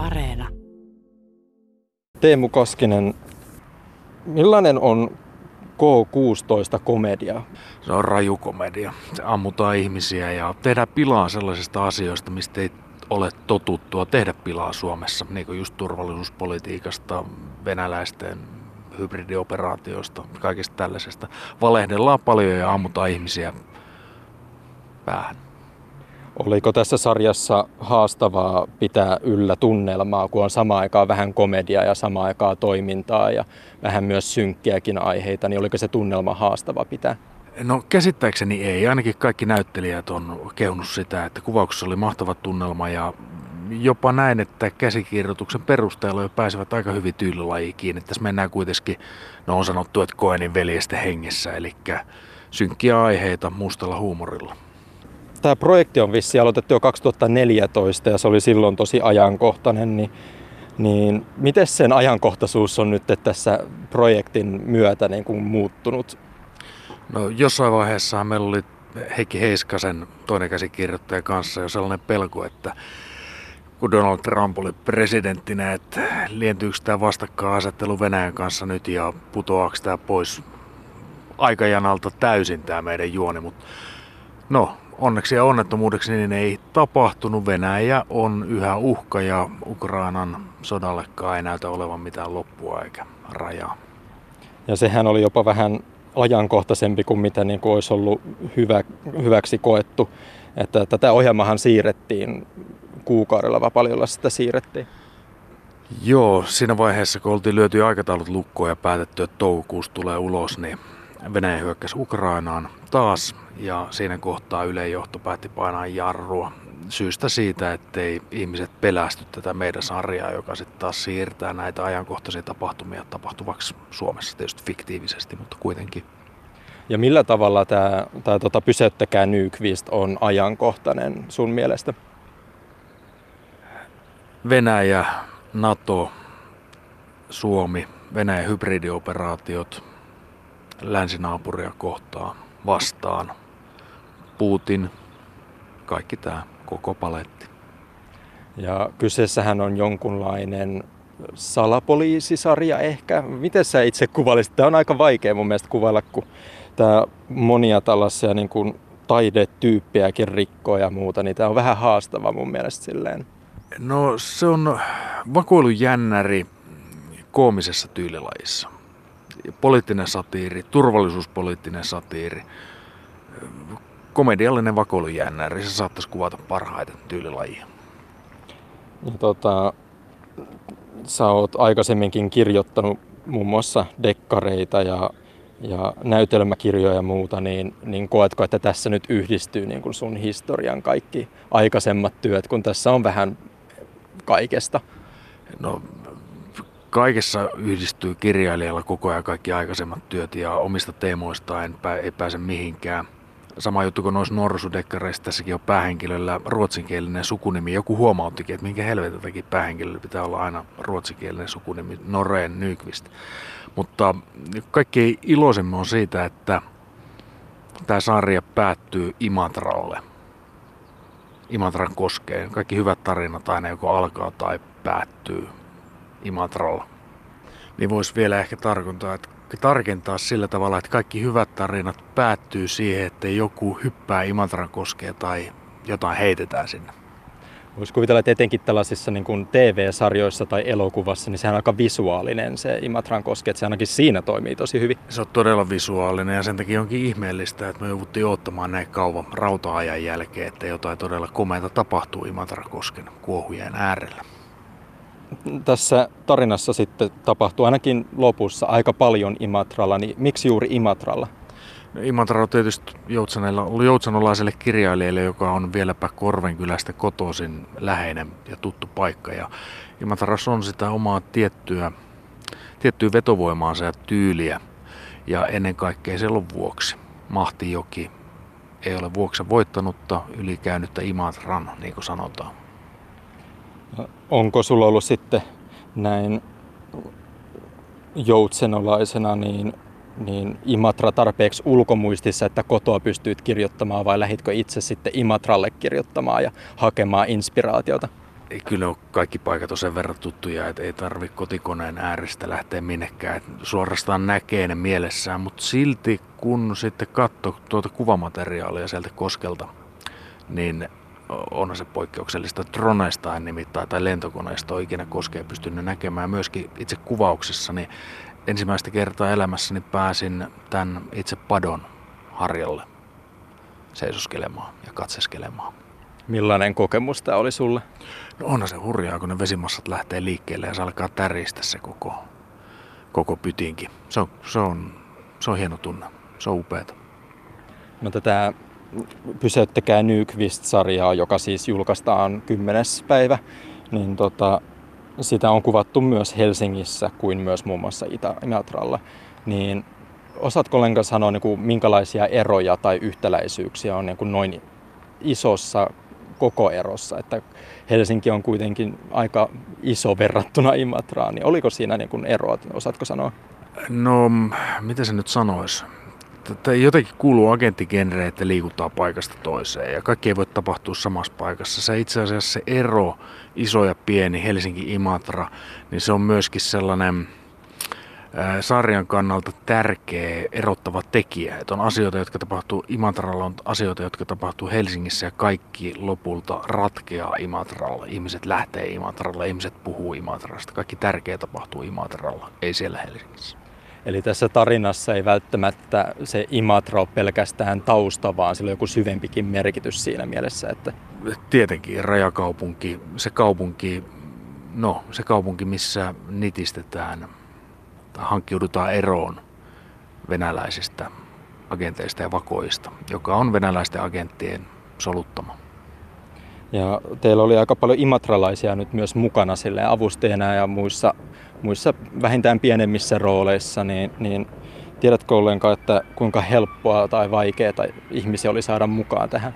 Areena. Teemu Koskinen, millainen on K16-komedia? Se on rajukomedia. Se ammutaan ihmisiä ja tehdään pilaa sellaisista asioista, mistä ei ole totuttua tehdä pilaa Suomessa, niin kuin just turvallisuuspolitiikasta, venäläisten hybridioperaatioista, kaikista tällaisesta. Valehdellaan paljon ja ammutaan ihmisiä päähän. Oliko tässä sarjassa haastavaa pitää yllä tunnelmaa, kun on samaan aikaan vähän komediaa ja samaan aikaan toimintaa ja vähän myös synkkiäkin aiheita, niin oliko se tunnelma haastava pitää? No käsittääkseni ei. Ainakin kaikki näyttelijät on kehunut sitä, että kuvauksessa oli mahtava tunnelma ja jopa näin, että käsikirjoituksen perusteella jo pääsevät aika hyvin tyylilajiin kiinni. Tässä mennään kuitenkin, no on sanottu, että Koenin veljesten hengessä, eli synkkiä aiheita mustalla huumorilla. Tämä projekti on vissi aloitettu jo 2014 ja se oli silloin tosi ajankohtainen, niin, niin miten sen ajankohtaisuus on nyt tässä projektin myötä niin kuin muuttunut? No jossain vaiheessa meillä oli Heikki Heiskasen toinen käsikirjoittaja kanssa jo sellainen pelko, että kun Donald Trump oli presidenttinä, että lientyykö tämä vastakkainasettelu Venäjän kanssa nyt ja putoaako tämä pois aikajanalta täysin tämä meidän juoni, mutta no onneksi ja onnettomuudeksi niin ei tapahtunut. Venäjä on yhä uhka ja Ukrainan sodallekaan ei näytä olevan mitään loppua eikä rajaa. Ja sehän oli jopa vähän ajankohtaisempi kuin mitä niin kuin olisi ollut hyvä, hyväksi koettu. Että tätä ohjelmahan siirrettiin kuukaudella, vai paljon sitä siirrettiin? Joo, siinä vaiheessa kun oltiin lyöty aikataulut lukkoon ja päätetty, että toukokuussa tulee ulos, niin Venäjä hyökkäsi Ukrainaan taas ja siinä kohtaa yleenjohto päätti painaa jarrua syystä siitä, ettei ihmiset pelästy tätä meidän sarjaa, joka sitten taas siirtää näitä ajankohtaisia tapahtumia tapahtuvaksi Suomessa tietysti fiktiivisesti, mutta kuitenkin. Ja millä tavalla tämä, tämä tota, Pysäyttäkää Nykvist on ajankohtainen sun mielestä? Venäjä, NATO, Suomi, Venäjän hybridioperaatiot länsinaapuria kohtaan vastaan. Putin, kaikki tämä koko paletti. Ja kyseessähän on jonkunlainen salapoliisisarja ehkä. Miten sä itse kuvailisit? Tämä on aika vaikea mun mielestä kuvailla, kun tämä monia tällaisia niin kuin taidetyyppejäkin rikkoo ja muuta, niin tämä on vähän haastava mun mielestä silleen. No se on vakoilujännäri koomisessa tyylilajissa. Poliittinen satiiri, turvallisuuspoliittinen satiiri, komediallinen vakoilujännäri, se saattaisi kuvata parhaiten tyylilajia. Ja tota, sä oot aikaisemminkin kirjoittanut muun muassa dekkareita ja, ja näytelmäkirjoja ja muuta, niin, niin koetko, että tässä nyt yhdistyy niin kuin sun historian kaikki aikaisemmat työt, kun tässä on vähän kaikesta? No kaikessa yhdistyy kirjailijalla koko ajan kaikki aikaisemmat työt ja omista teemoista en pää, ei pääse mihinkään. Sama juttu kuin noissa norsudekkareissa, tässäkin on päähenkilöllä ruotsinkielinen sukunimi. Joku huomauttikin, että minkä helvetiltäkin päähenkilöllä pitää olla aina ruotsinkielinen sukunimi, Noreen Nykvist. Mutta kaikki iloisemmin on siitä, että tämä sarja päättyy Imatralle. Imatran koskeen. Kaikki hyvät tarinat aina joko alkaa tai päättyy Imatralla. Niin voisi vielä ehkä tarkentaa, että tarkentaa sillä tavalla, että kaikki hyvät tarinat päättyy siihen, että joku hyppää Imatran koskeen tai jotain heitetään sinne. Voisi kuvitella, että etenkin tällaisissa niin kuin TV-sarjoissa tai elokuvassa, niin sehän on aika visuaalinen se Imatran koske, että se ainakin siinä toimii tosi hyvin. Se on todella visuaalinen ja sen takia onkin ihmeellistä, että me jouduttiin ottamaan näin kauan rauta-ajan jälkeen, että jotain todella komeita tapahtuu Imatran kosken kuohujen äärellä. Tässä tarinassa sitten tapahtuu ainakin lopussa aika paljon Imatralla, niin miksi juuri Imatralla? No, Imatra on tietysti joutsanolaiselle kirjailijalle, joka on vieläpä Korvenkylästä kotoisin läheinen ja tuttu paikka. Ja Imatrassa on sitä omaa tiettyä, tiettyä vetovoimaansa ja tyyliä ja ennen kaikkea selon vuoksi. Mahtijoki ei ole vuoksen voittanutta ylikäynyttä Imatran, niin kuin sanotaan. Onko sulla ollut sitten näin joutsenolaisena niin niin Imatra tarpeeksi ulkomuistissa, että kotoa pystyt kirjoittamaan vai lähitkö itse sitten Imatralle kirjoittamaan ja hakemaan inspiraatiota? ei kyllä ole kaikki paikat on sen verran tuttuja, että ei tarvi kotikoneen äärestä lähteä minnekään. Et suorastaan näkee ne mielessään, mutta silti kun sitten katso tuota kuvamateriaalia sieltä koskelta, niin on se poikkeuksellista. Droneista en nimittäin tai lentokoneista on ikinä koskee pystynyt näkemään. Myöskin itse kuvauksessa, niin ensimmäistä kertaa elämässäni pääsin tämän itse padon harjalle seisoskelemaan ja katseskelemaan. Millainen kokemus tämä oli sulle? No onhan se hurjaa, kun ne vesimassat lähtee liikkeelle ja se alkaa täristä se koko, koko pytinki. Se on, se, on, se on hieno tunne. Se on upeeta. No tätä Pysäyttäkää Nyqvist-sarjaa, joka siis julkaistaan 10. päivä, niin tota, sitä on kuvattu myös Helsingissä kuin myös muun muassa Itä-Imatralla. Niin osaatko ollenkaan sanoa, niin kuin, minkälaisia eroja tai yhtäläisyyksiä on niin kuin noin isossa koko erossa, että Helsinki on kuitenkin aika iso verrattuna Imatraan, niin oliko siinä niin kuin eroa, osaatko sanoa? No, mitä se nyt sanoisi? Tätä jotenkin kuuluu agenttigenre, että liikutaan paikasta toiseen ja kaikki ei voi tapahtua samassa paikassa. Se itse asiassa se ero, iso ja pieni, Helsinki-Imatra, niin se on myöskin sellainen sarjan kannalta tärkeä erottava tekijä. Että on asioita, jotka tapahtuu Imatralla, on asioita, jotka tapahtuu Helsingissä ja kaikki lopulta ratkeaa Imatralla. Ihmiset lähtee Imatralla, ihmiset puhuu Imatrasta. Kaikki tärkeä tapahtuu Imatralla, ei siellä Helsingissä. Eli tässä tarinassa ei välttämättä se Imatra ole pelkästään tausta, vaan sillä on joku syvempikin merkitys siinä mielessä. Että... Tietenkin rajakaupunki, se kaupunki, no se kaupunki, missä nitistetään tai hankkiudutaan eroon venäläisistä agenteista ja vakoista, joka on venäläisten agenttien soluttama. Ja teillä oli aika paljon imatralaisia nyt myös mukana sille avustajana ja muissa, muissa vähintään pienemmissä rooleissa, niin, niin tiedätkö ollenkaan, että kuinka helppoa tai vaikeaa ihmisiä oli saada mukaan tähän?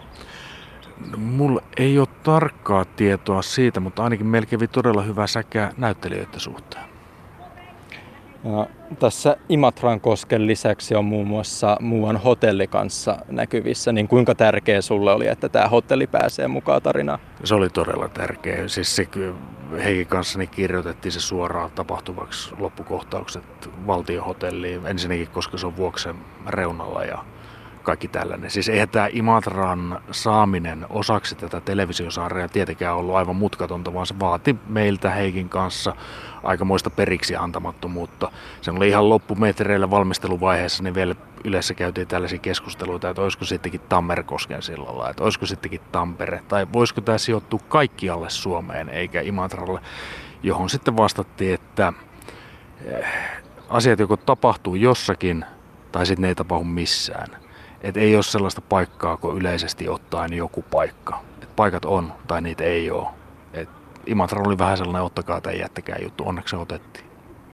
No, mulla ei ole tarkkaa tietoa siitä, mutta ainakin kävi todella hyvä säkä näyttelijöiden suhteen. Tässä Imatran kosken lisäksi on muun muassa muuan hotelli kanssa näkyvissä. Niin kuinka tärkeä sulle oli, että tämä hotelli pääsee mukaan tarinaan? Se oli todella tärkeä. Siis se, Heikin kanssa niin kirjoitettiin se suoraan tapahtuvaksi loppukohtaukset valtiohotelliin. Ensinnäkin, koska se on vuoksen reunalla ja kaikki tällainen. Siis eihän tämä Imatran saaminen osaksi tätä televisiosarjaa tietenkään ollut aivan mutkatonta, vaan se vaati meiltä Heikin kanssa aikamoista periksi antamattomuutta. Se oli ihan loppumetreillä valmisteluvaiheessa, niin vielä yleensä käytiin tällaisia keskusteluita, että olisiko sittenkin Tammerkosken sillalla, että olisiko sittenkin Tampere, tai voisiko tämä sijoittua kaikkialle Suomeen eikä Imatralle, johon sitten vastattiin, että eh, asiat joko tapahtuu jossakin, tai sitten ne ei tapahdu missään. Että ei ole sellaista paikkaa kuin yleisesti ottaen joku paikka. Et paikat on tai niitä ei ole. Et Imatra oli vähän sellainen ottakaa tai jättäkää juttu, onneksi se otettiin.